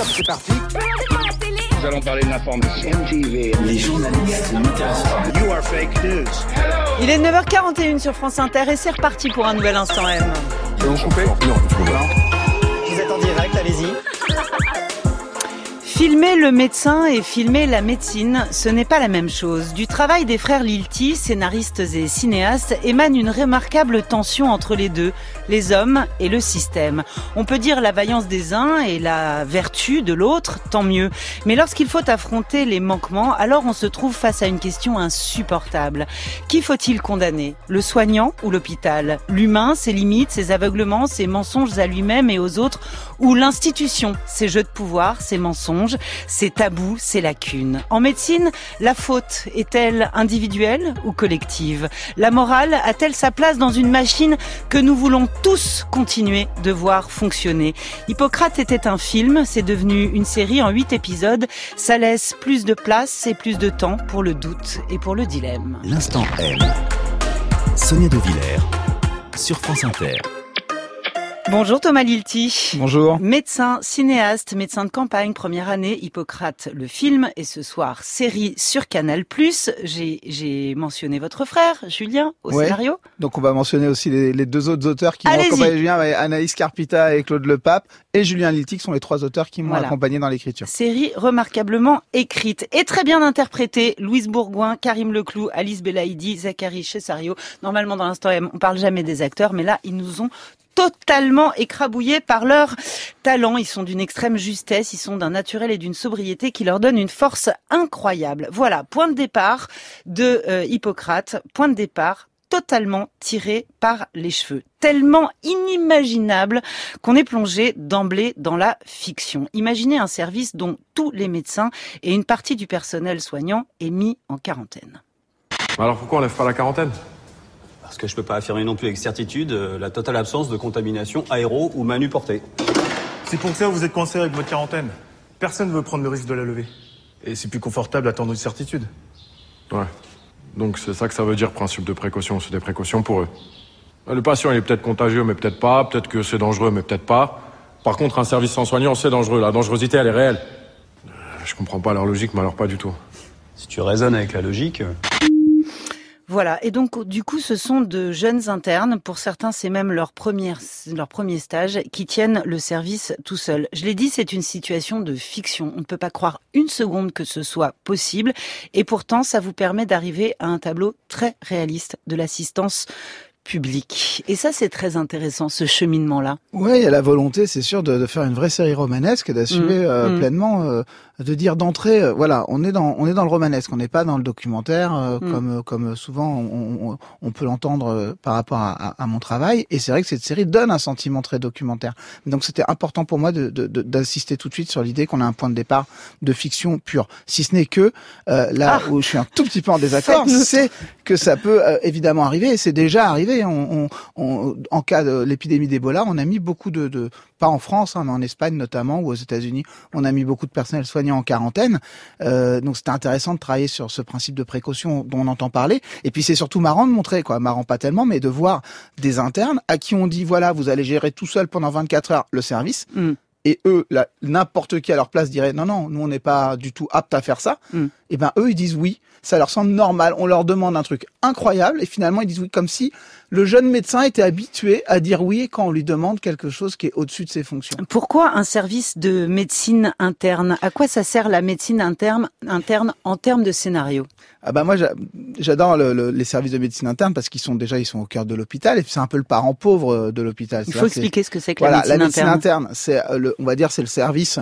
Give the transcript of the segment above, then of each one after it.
Top, c'est parti. Nous allons parler de l'information. MTV. Les journalistes. You are fake news. Il est 9h41 sur France Inter et c'est reparti pour un nouvel instant M. Vous coupez Non, Vous êtes en direct, allez-y. Filmer le médecin et filmer la médecine, ce n'est pas la même chose. Du travail des frères Lilti, scénaristes et cinéastes, émane une remarquable tension entre les deux, les hommes et le système. On peut dire la vaillance des uns et la vertu de l'autre, tant mieux. Mais lorsqu'il faut affronter les manquements, alors on se trouve face à une question insupportable. Qui faut-il condamner? Le soignant ou l'hôpital? L'humain, ses limites, ses aveuglements, ses mensonges à lui-même et aux autres? Ou l'institution, ses jeux de pouvoir, ses mensonges ses tabous, ses lacunes? En médecine, la faute est-elle individuelle ou collective? La morale a-t-elle sa place dans une machine que nous voulons tous continuer de voir fonctionner Hippocrate était un film, c'est devenu une série en huit épisodes. Ça laisse plus de place et plus de temps pour le doute et pour le dilemme. L'instant M. Sonia De Villers sur France Inter. Bonjour Thomas Lilti. Bonjour. Médecin, cinéaste, médecin de campagne, première année, Hippocrate, le film, et ce soir, série sur Canal+. J'ai, j'ai mentionné votre frère, Julien, au Ouais. scénario. Donc on va mentionner aussi les, les deux autres auteurs qui m'ont accompagné Julien, Anaïs Carpita et Claude Lepape et Julien Liltic sont les trois auteurs qui m'ont Voilà. accompagné dans l'écriture. Série remarquablement écrite et très bien interprétée. Louise Bourgoin, Karim Leclou, Alice Belaïdi, Zachary Chesario. Normalement, dans l'instant on parle jamais des acteurs, mais là, ils nous ont totalement écrabouillés par leur talent. Ils sont d'une extrême justesse, ils sont d'un naturel et d'une sobriété qui leur donne une force incroyable. Voilà, point de départ de euh, Hippocrate, point de départ totalement tiré par les cheveux, tellement inimaginable qu'on est plongé d'emblée dans la fiction. Imaginez un service dont tous les médecins et une partie du personnel soignant est mis en quarantaine. Alors pourquoi on lève pas la quarantaine? Parce que je peux pas affirmer non plus avec certitude euh, la totale absence de contamination aéro ou manu portée. C'est pour ça que vous êtes coincé avec votre quarantaine. Personne ne veut prendre le risque de la lever. Et c'est plus confortable d'attendre une certitude. Ouais. Donc c'est ça que ça veut dire principe de précaution, c'est des précautions pour eux. Le patient il est peut-être contagieux mais peut-être pas, peut-être que c'est dangereux mais peut-être pas. Par contre un service sans soignant c'est dangereux, la dangerosité elle est réelle. Euh, Je comprends pas leur logique mais alors pas du tout. Si tu raisonnes avec la logique, euh, Voilà, et donc du coup ce sont de jeunes internes, pour certains c'est même leur, première, leur premier stage, qui tiennent le service tout seuls. Je l'ai dit, c'est une situation de fiction, on ne peut pas croire une seconde que ce soit possible, et pourtant ça vous permet d'arriver à un tableau très réaliste de l'assistance publique. Et ça c'est très intéressant, ce cheminement-là. Ouais, il y a la volonté, c'est sûr, de, de faire une vraie série romanesque et d'assumer Mm. euh, Mm. pleinement, euh, de dire d'entrée, euh, voilà, on est dans on est dans le romanesque, on n'est pas dans le documentaire euh, Mm. comme euh, comme souvent on, on, on peut l'entendre par rapport à, à- à mon travail. Et c'est vrai que cette série donne un sentiment très documentaire. Donc c'était important pour moi de de- de- d'insister tout de suite sur l'idée qu'on a un point de départ de fiction pure. Si ce n'est que euh, là Ah. où je suis un tout petit peu en désaccord, c'est que ça peut euh, évidemment arriver, et c'est déjà arrivé. On, on- on- en cas de l'épidémie d'Ebola, on a mis beaucoup de, de pas en France, hein, mais en Espagne notamment, ou aux États-Unis, on a mis beaucoup de personnel soignant en quarantaine. Euh, donc c'était intéressant de travailler sur ce principe de précaution dont on entend parler. Et puis c'est surtout marrant de montrer, quoi, marrant pas tellement, mais de voir des internes à qui on dit voilà, vous allez gérer tout seul pendant 24 heures le service. Mm. Et eux, n'importe qui à leur place dirait non, non, nous on n'est pas du tout apte à faire ça. Mm. Et ben eux ils disent oui, ça leur semble normal. On leur demande un truc incroyable et finalement ils disent oui, comme si le jeune médecin était habitué à dire oui quand on lui demande quelque chose qui est au-dessus de ses fonctions. Pourquoi un service de médecine interne? À quoi ça sert la médecine interne, interne en termes de scénario? Ah bah moi j'a- j'adore le- le- les services de médecine interne parce qu'ils sont déjà ils sont au cœur de l'hôpital et c'est un peu le parent pauvre euh, de l'hôpital. Il faut expliquer ce que c'est que Voilà, la médecine, interne. c'est euh, on va dire, c'est le service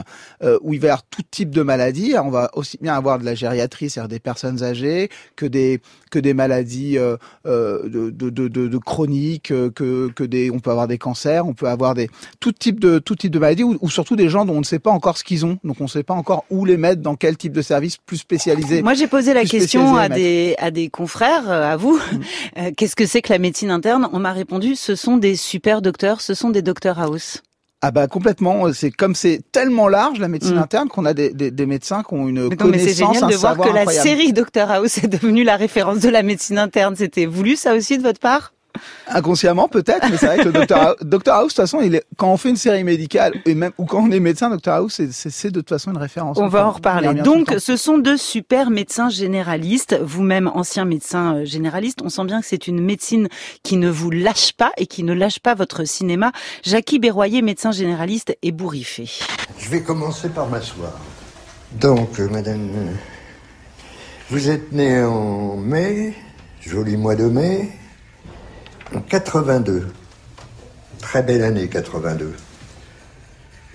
où il va y avoir tout type de maladies. On va aussi bien avoir de la gériatrie, c'est-à-dire des personnes âgées, que des que des maladies euh, euh, de, de, de, chroniques, euh, que que des, on peut avoir des cancers, on peut avoir des tout type de tout type de maladies ou, ou surtout des gens dont on ne sait pas encore ce qu'ils ont, donc on ne sait pas encore où les mettre, dans quel type de service plus spécialisé. Moi, j'ai posé la question à à des, à des confrères, à vous. Mm. Qu'est-ce que c'est que la médecine interne? On m'a répondu, ce sont des super docteurs, ce sont des docteurs house. Ah bah complètement, c'est comme c'est tellement large la médecine Mm. interne qu'on a des, des, des médecins qui ont une Mais non, mais c'est connaissance, génial un de voir savoir que la série Doctor House est devenue la référence de la médecine interne. C'était voulu ça aussi de votre part? Inconsciemment peut-être, mais c'est vrai que le Dr House, Dr House, de toute façon, il est, quand on fait une série médicale et même ou quand on est médecin, Dr House, c'est- de toute façon une référence. On va en reparler. Donc, ce sont deux super médecins généralistes. Vous-même, ancien médecin euh, généraliste, on sent bien que c'est une médecine qui ne vous lâche pas et qui ne lâche pas votre cinéma. Jackie Berroyer, médecin généraliste, est bourriffé. Je vais commencer par m'asseoir. Donc, euh, madame, euh, vous êtes née en mai, joli mois de mai, en 82. Très belle année 82.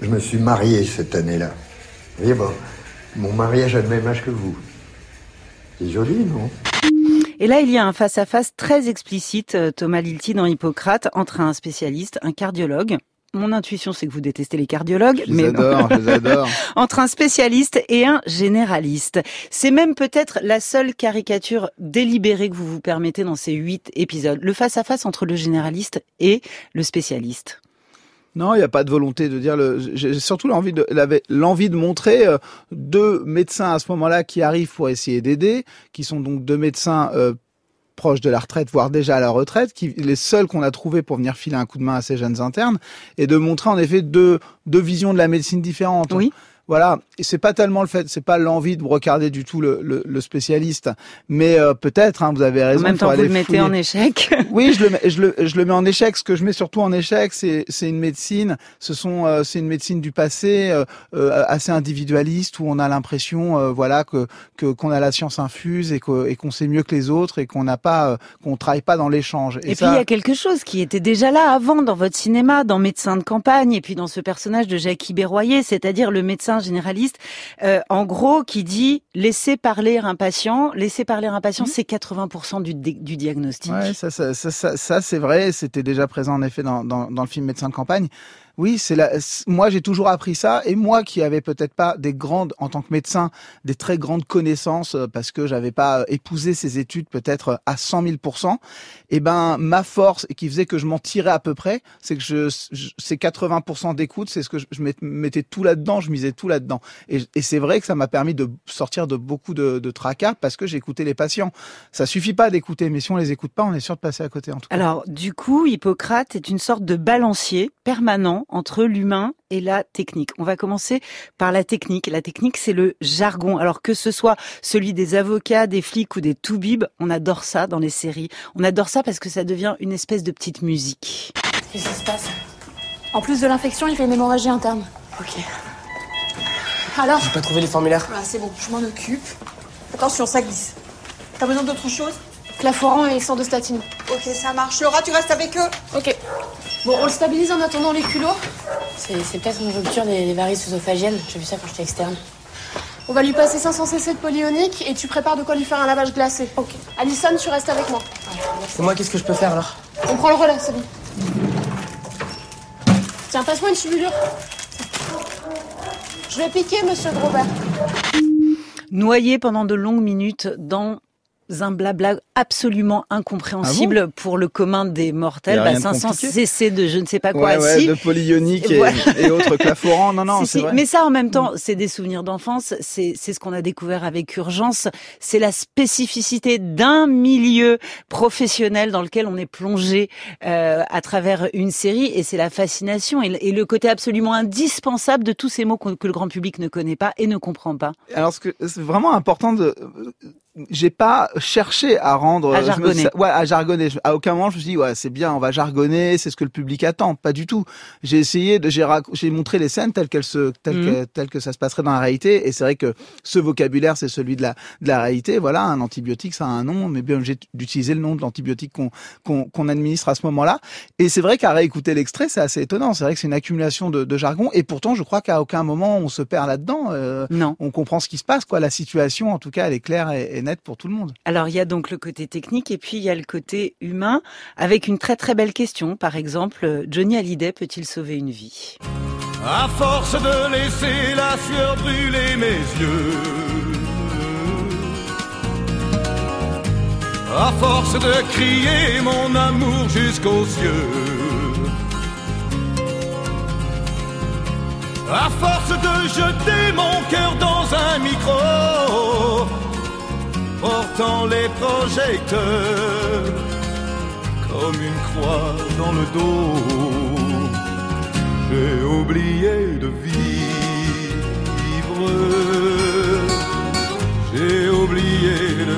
Je me suis marié cette année-là. Et bon, mon mariage a le même âge que vous. C'est joli, non? Et là, il y a un face-à-face très explicite, euh, Thomas Lilti dans Hippocrate, entre un spécialiste, un cardiologue. Mon intuition, c'est que vous détestez les cardiologues, Je les adore, je les adore. entre un spécialiste et un généraliste. C'est même peut-être la seule caricature délibérée que vous vous permettez dans ces huit épisodes. Le face-à-face entre le généraliste et le spécialiste. Non, il n'y a pas de volonté de dire. Le... J'ai surtout l'envie de l'envie de montrer euh, deux médecins à ce moment-là qui arrivent pour essayer d'aider, qui sont donc deux médecins euh, proches de la retraite, voire déjà à la retraite, qui les seuls qu'on a trouvés pour venir filer un coup de main à ces jeunes internes, et de montrer en effet deux deux visions de la médecine différentes. Oui. Voilà, et c'est pas tellement le fait, c'est pas l'envie de regarder du tout le, le, le spécialiste, mais euh, peut-être, hein, vous avez En raison. même il faut temps, vous le mettez en échec. Oui, je le, mets, je, le, je le mets en échec. Ce que je mets surtout en échec, c'est c'est une médecine. Ce sont euh, c'est une médecine du passé euh, euh, assez individualiste où on a l'impression, euh, voilà, que que qu'on a la science infuse et que et qu'on sait mieux que les autres et qu'on n'a pas euh, qu'on travaille pas dans l'échange. Et, puis il y a quelque chose qui était déjà là avant dans votre cinéma, dans Médecin de campagne, et puis dans ce personnage de Jackie Berroyer, c'est-à-dire le médecin généraliste, euh, en gros, qui dit laisser parler un patient, laisser parler un patient, c'est 80% du, diagnostic. Ouais, ça, ça, ça, ça, ça, c'est vrai. C'était déjà présent en effet dans, dans, dans le film Médecin de campagne. Oui, c'est la. Moi, j'ai toujours appris ça, et moi qui avais peut-être pas des grandes, en tant que médecin, des très grandes connaissances euh, parce que j'avais pas euh, épousé ces études peut-être euh, à 100 000% Eh ben, ma force et qui faisait que je m'en tirais à peu près, c'est que je, je c'est 80% d'écoute, c'est ce que je, je mett- mettais tout là-dedans, je misais tout là-dedans. Et, et c'est vrai que ça m'a permis de sortir de beaucoup de, de tracas parce que j'écoutais les patients. Ça suffit pas d'écouter, mais si on les écoute pas, on est sûr de passer à côté en tout cas. Alors, du coup, Hippocrate est une sorte de balancier permanent entre l'humain et la technique. On va commencer par la technique. La technique, c'est le jargon. Alors que ce soit celui des avocats, des flics ou des toubibs, on adore ça dans les séries. On adore ça parce que ça devient une espèce de petite musique. Qu'est-ce qui se passe? En plus de l'infection, il fait une hémorragie interne. Ok. Alors? J'ai pas trouvé les formulaires. Voilà, c'est bon, je m'en occupe. Attention, ça glisse. T'as besoin d'autre chose? Claforant et sans de statine. Ok, ça marche. Laura, tu restes avec eux Ok. Bon, on le stabilise en attendant les culots. C'est c'est peut-être une rupture des, des varices œsophagiennes. J'ai vu ça quand j'étais externe. On va lui passer 500 cc de polyonique et tu prépares de quoi lui faire un lavage glacé. Ok. Alison, tu restes avec moi. Et moi, qu'est-ce que je peux faire alors? On prend le relais, Sally. Tiens, passe-moi une tubulure. Je vais piquer, monsieur Grobert. Noyé pendant de longues minutes dans un blabla absolument incompréhensible pour le commun des mortels. Bah, rien de 500 compliqué. cc de je ne sais pas quoi. Ouais, ouais, si. de polyonique et, autres claforants. Non, non, Si, c'est si. vrai. Mais ça, en même temps, c'est des souvenirs d'enfance. C'est ce qu'on a découvert avec Urgence. C'est la spécificité d'un milieu professionnel dans lequel on est plongé euh, à travers une série, et c'est la fascination et, le- et le côté absolument indispensable de tous ces mots qu'on- que le grand public ne connaît pas et ne comprend pas. Alors, ce que c'est vraiment important de. J'ai pas cherché à rendre. À me- jargonner. ouais, à jargonner. À aucun moment je me suis dit ouais c'est bien, on va jargonner, c'est ce que le public attend. Pas du tout. J'ai essayé de, j'ai rac- j'ai montré les scènes telles qu'elles se, telles Mhm. que, telles que ça se passerait dans la réalité. Et c'est vrai que ce vocabulaire c'est celui de la, de la réalité. Voilà, un antibiotique ça a un nom, mais bien obligé d'utiliser le nom de l'antibiotique qu'on, qu'on, qu'on administre à ce moment-là. Et c'est vrai qu'à réécouter l'extrait c'est assez étonnant. C'est vrai que c'est une accumulation de, de jargon. Et pourtant je crois qu'à aucun moment on se perd là-dedans. Euh, Non. on comprend ce qui se passe, quoi. La situation, en tout cas, elle est claire et, et pour tout le monde. Alors il y a donc le côté technique et puis il y a le côté humain avec une très très belle question. Par exemple, euh, Johnny Hallyday peut-il sauver une vie? À force de laisser la sueur brûler mes yeux. À force de crier mon amour jusqu'aux cieux. À force de jeter mon cœur dans un micro. Portant les projecteurs comme une croix dans le dos. J'ai oublié de vivre. J'ai oublié de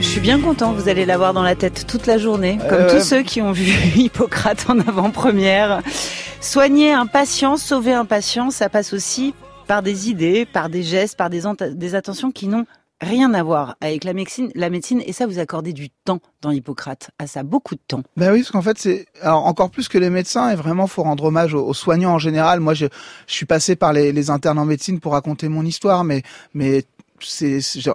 Je suis bien content, vous allez l'avoir dans la tête toute la journée, comme Euh, tous ceux qui ont vu Hippocrate en avant-première. Soigner un patient, sauver un patient, ça passe aussi par des idées, par des gestes, par des, des attentions qui n'ont rien à voir avec la médecine, la médecine, et ça vous accordez du temps dans Hippocrate, à ça beaucoup de temps. Ben oui, parce qu'en fait, c'est encore plus que les médecins, et vraiment, faut rendre hommage aux, soignants en général. Moi, je, suis passé par les, internes en médecine pour raconter mon histoire, mais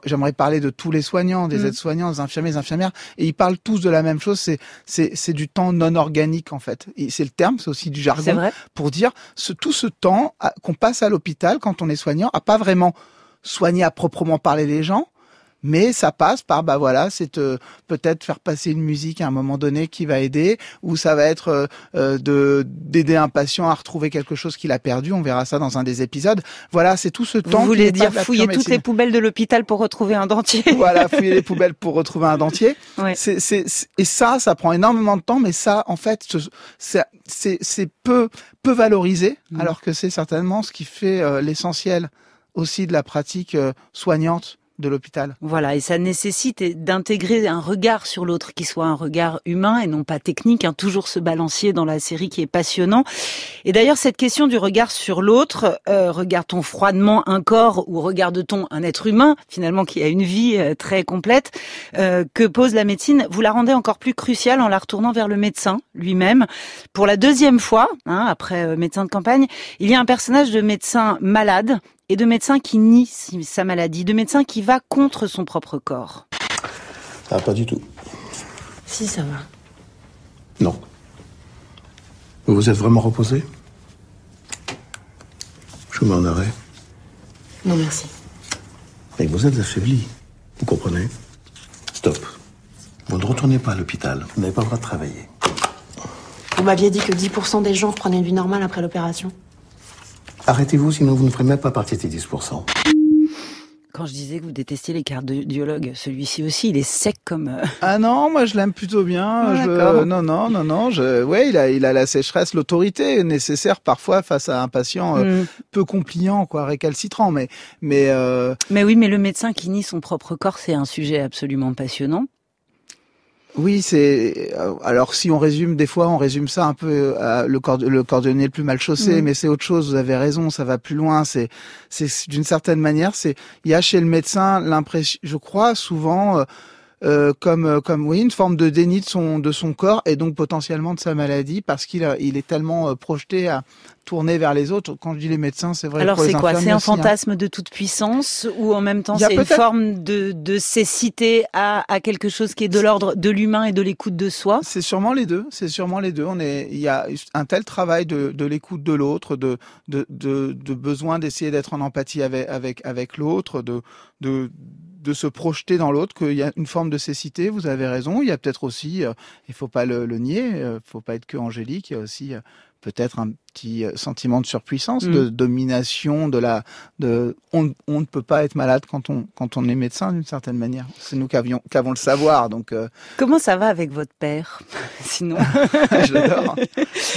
j'aimerais parler de tous les soignants, des Mm. aides-soignants, des infirmiers, des infirmières, et ils parlent tous de la même chose. C'est c'est c'est du temps non organique en fait. Et C'est le terme, c'est aussi du C'est jargon vrai. pour dire ce, tout ce temps qu'on passe à l'hôpital quand on est soignant, à pas vraiment soigner à proprement parler les gens, mais ça passe par bah voilà, c'est euh, peut-être faire passer une musique à un moment donné qui va aider, ou ça va être euh, euh, de d'aider un patient à retrouver quelque chose qu'il a perdu. On verra ça dans un des épisodes. Voilà, c'est tout ce temps. Vous voulez dire fouiller toutes les poubelles de l'hôpital pour retrouver un dentier voilà, fouiller les poubelles pour retrouver un dentier. Ouais. C'est, c'est, et ça, ça prend énormément de temps, mais ça, en fait, ce- c'est, c'est, c'est peu, peu valorisé, Mm. alors que c'est certainement ce qui fait euh, l'essentiel aussi de la pratique euh, soignante de l'hôpital. Voilà, et ça nécessite d'intégrer un regard sur l'autre qui soit un regard humain et non pas technique, hein, toujours ce balancier dans la série qui est passionnant. Et d'ailleurs, cette question du regard sur l'autre, euh, regarde-t-on froidement un corps ou regarde-t-on un être humain, finalement, qui a une vie euh, très complète, euh, que pose la médecine, vous la rendez encore plus cruciale en la retournant vers le médecin lui-même. Pour la deuxième fois, hein, après euh, médecin de campagne, il y a un personnage de médecin malade et de médecin qui nie sa maladie, de médecin qui va contre son propre corps. Ah, pas du tout. Si, ça va. Non. Vous vous êtes vraiment reposé? Je vous mets en arrêt. Non, merci. Mais vous êtes affaibli. Vous comprenez? Stop. Vous ne retournez pas à l'hôpital. Vous n'avez pas le droit de travailler. Vous m'aviez dit que 10% des gens prenaient une vie normale après l'opération. Arrêtez-vous, sinon vous ne ferez même pas partie de ces 10%. Quand je disais que vous détestiez les cardiologues, celui-ci aussi, il est sec comme... euh, Ah non, moi je l'aime plutôt bien. Ah, Je- non, non, non, non. Je, ouais, il a, il a la sécheresse, l'autorité nécessaire parfois face à un patient euh, Mm. peu compliant, quoi, récalcitrant. Mais, mais euh, Mais oui, mais le médecin qui nie son propre corps, c'est un sujet absolument passionnant. Oui, c'est euh, alors si on résume des fois, on résume ça un peu à le, cord- le cordonnier le plus mal chaussé, mais c'est autre chose. Vous avez raison, ça va plus loin. C'est c'est d'une certaine manière, c'est il y a chez le médecin l'impression, je crois souvent. euh, euh, comme euh, comme oui une forme de déni de son de son corps et donc potentiellement de sa maladie parce qu'il a- il est tellement euh, projeté à tourner vers les autres quand je dis les médecins c'est vrai Alors c'est quoi? C'est un aussi, hein. fantasme de toute puissance ou en même temps c'est une forme de, de cécité à, à quelque chose qui est de l'ordre de l'humain et de l'écoute de soi? C'est sûrement les deux. C'est sûrement les deux. On est, il y a un tel travail de, de l'écoute de l'autre, de, de, de, de besoin d'essayer d'être en empathie avec, avec, avec l'autre, de, de, de se projeter dans l'autre, qu'il y a une forme de cécité. Vous avez raison. Il y a peut-être aussi, euh, il faut pas le, nier, euh, faut pas être que angélique. Il y a aussi euh, peut-être un petit euh, sentiment de surpuissance, Mm. de domination, de la, de, on, on ne peut pas être malade quand on, quand on est médecin d'une certaine manière. C'est nous qui avions, qui avons le savoir. Donc, euh, Comment ça va avec votre père Sinon, j'adore,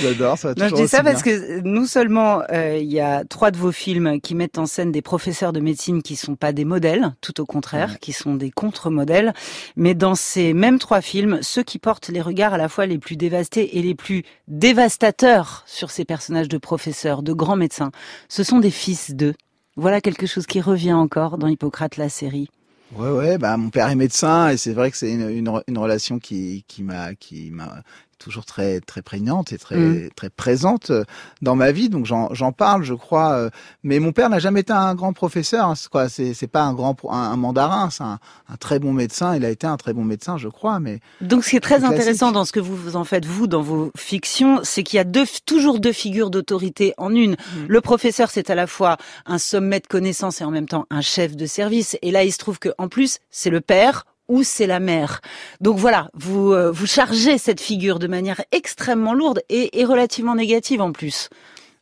j'adore. Ça va Non, je dis ça parce que non seulement euh, il y a trois de vos films qui mettent en scène des professeurs de médecine qui sont pas des modèles, tout au contraire, qui sont des contre-modèles, mais dans ces mêmes trois films, ceux qui portent les regards à la fois les plus dévastés et les plus dévastateurs sur ces de professeurs, de grands médecins, ce sont des fils d'eux. Voilà quelque chose qui revient encore dans Hippocrate la série. Ouais, ouais, bah, mon père est médecin et c'est vrai que c'est une, une, une relation qui, qui m'a, qui m'a toujours très, très prégnante et très, Mm. très présente euh, dans ma vie. Donc j'en, j'en parle, je crois. euh, Mais mon père n'a jamais été un grand professeur. hein, c'est quoi, c'est, c'est pas un grand, un, un mandarin. C'est un, un très bon médecin. Il a été un très bon médecin, je crois. Mais Donc, ce qui est très classique. intéressant dans ce que vous en faites, vous, dans vos fictions, c'est qu'il y a deux, toujours deux figures d'autorité en une. Le professeur, c'est à la fois un sommet de connaissances et en même temps un chef de service. Et là, il se trouve que, en plus, c'est le père ou c'est la mère. Donc voilà, vous, euh, vous chargez cette figure de manière extrêmement lourde et, et relativement négative en plus.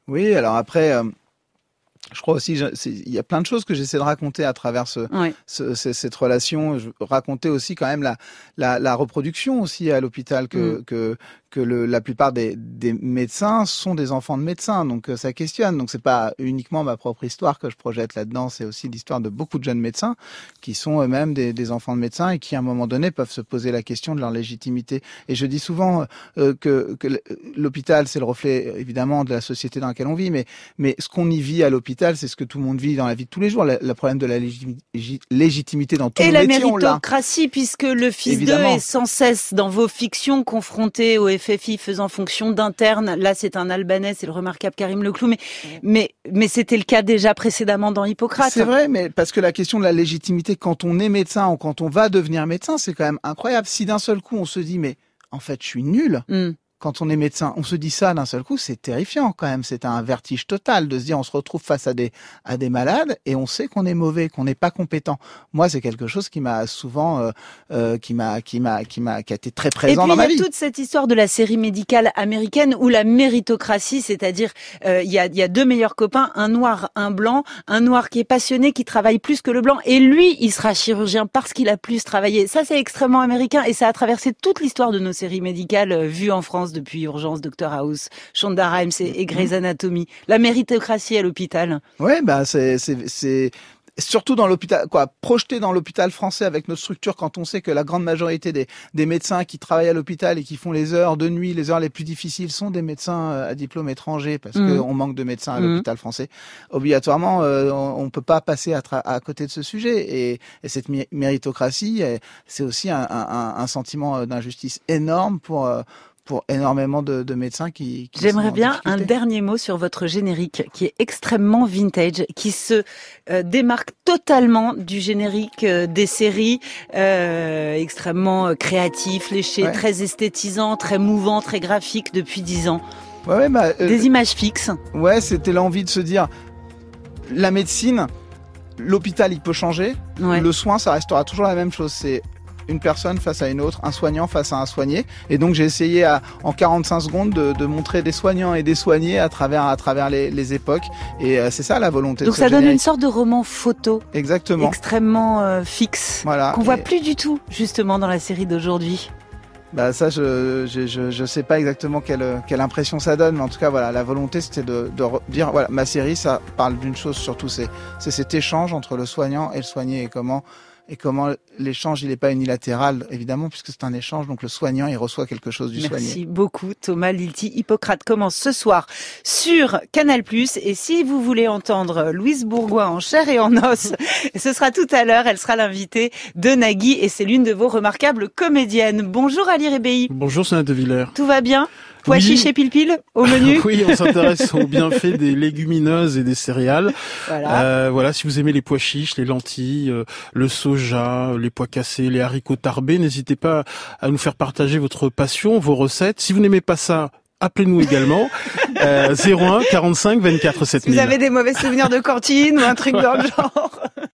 Oui, alors après, euh, je crois aussi, il y a plein de choses que j'essaie de raconter à travers ce, ce, cette relation. Je racontais aussi quand même la, la, la reproduction aussi à l'hôpital que, mm. que, que le, la plupart des, des, médecins sont des enfants de médecins, donc euh, ça questionne. Donc c'est pas uniquement ma propre histoire que je projette là-dedans, c'est aussi l'histoire de beaucoup de jeunes médecins qui sont eux-mêmes des, des, enfants de médecins et qui à un moment donné peuvent se poser la question de leur légitimité. Et je dis souvent euh, que, que l'hôpital c'est le reflet évidemment de la société dans laquelle on vit, mais mais ce qu'on y vit à l'hôpital, c'est ce que tout le monde vit dans la vie de tous les jours. Le, problème de la légitimité dans tous et les métiers. Et la méritocratie, puisque le fils d'eux est sans cesse dans vos fictions confronté au FFI faisant fonction d'interne. Là, c'est un Albanais, c'est le remarquable Karim Leclou, mais, mais, mais c'était le cas déjà précédemment dans Hippocrate. C'est vrai, mais parce que la question de la légitimité, quand on est médecin ou quand on va devenir médecin, c'est quand même incroyable. Si d'un seul coup on se dit, mais en fait, je suis nul. Hmm quand on est médecin, on se dit ça d'un seul coup, c'est terrifiant quand même. C'est un vertige total de se dire on se retrouve face à des à des malades et on sait qu'on est mauvais, qu'on n'est pas compétent. Moi, c'est quelque chose qui m'a souvent euh, euh, qui m'a qui m'a qui m'a qui a été très présent dans ma vie. Il y a toute cette histoire de la série médicale américaine où la méritocratie, c'est-à-dire euh, il y a il y a deux meilleurs copains, un noir, un blanc, un noir qui est passionné, qui travaille plus que le blanc et lui, il sera chirurgien parce qu'il a plus travaillé. Ça, c'est extrêmement américain et ça a traversé toute l'histoire de nos séries médicales vues en France depuis Urgence, Dr House, Shonda Rhimes et, et Grey's mhm. Anatomy. La méritocratie à l'hôpital. Ouais, bah c'est c'est surtout dans l'hôpital, quoi, projeté dans l'hôpital français avec notre structure, quand on sait que la grande majorité des, des médecins qui travaillent à l'hôpital et qui font les heures de nuit, les heures les plus difficiles, sont des médecins euh, à diplôme étranger parce mhm. qu'on manque de médecins à mhm. l'hôpital français. Obligatoirement, euh, on, ne peut pas passer à, à, côté de ce sujet. Et, et cette méritocratie, c'est aussi un, un, un sentiment d'injustice énorme pour pour énormément de, de médecins qui. qui J'aimerais bien un dernier mot sur votre générique qui est extrêmement vintage, qui se euh, démarque totalement du générique euh, des séries, euh, extrêmement créatif, léché, très esthétisant, très mouvant, très graphique depuis dix ans. Ouais, ouais, bah, Des images fixes. Ouais, c'était l'envie de se dire la médecine, l'hôpital, il peut changer. Le soin, ça restera toujours la même chose. C'est une personne face à une autre, un soignant face à un soigné. Et donc j'ai essayé à, en 45 secondes de, de, montrer des soignants et des soignés à travers, à travers les, les époques. Et euh, c'est ça la volonté. Donc ça donne une sorte de roman photo. Exactement. Extrêmement euh, fixe. Voilà. Qu'on voit plus du tout justement dans la série d'aujourd'hui. Bah ça, je, je, je, je, sais pas exactement quelle, quelle impression ça donne, mais en tout cas, voilà, la volonté, c'était de, de dire, voilà, ma série, ça parle d'une chose surtout, c'est cet échange entre le soignant et le soigné et comment et comment l'échange il n'est pas unilatéral évidemment puisque c'est un échange donc le soignant il reçoit quelque chose du soignant. Merci beaucoup Thomas Lilti. Hippocrate commence ce soir sur Canal+ et si vous voulez entendre Louise Bourgois en chair et en os, ce sera tout à l'heure, elle sera l'invitée de Nagui et c'est l'une de vos remarquables comédiennes. Bonjour Ali Rébéi. Bonjour Sonate de Villers. Tout va bien? Pois chiches et pile au menu Oui, on s'intéresse aux bienfaits des légumineuses et des céréales. Voilà. Euh, voilà, si vous aimez les pois chiches, les lentilles, euh, le soja, les pois cassés, les haricots tarbés, n'hésitez pas à nous faire partager votre passion, vos recettes. Si vous n'aimez pas ça, appelez-nous également. euh, 01 45 24 7000. Vous avez des mauvais souvenirs de cantine ou un truc dans le genre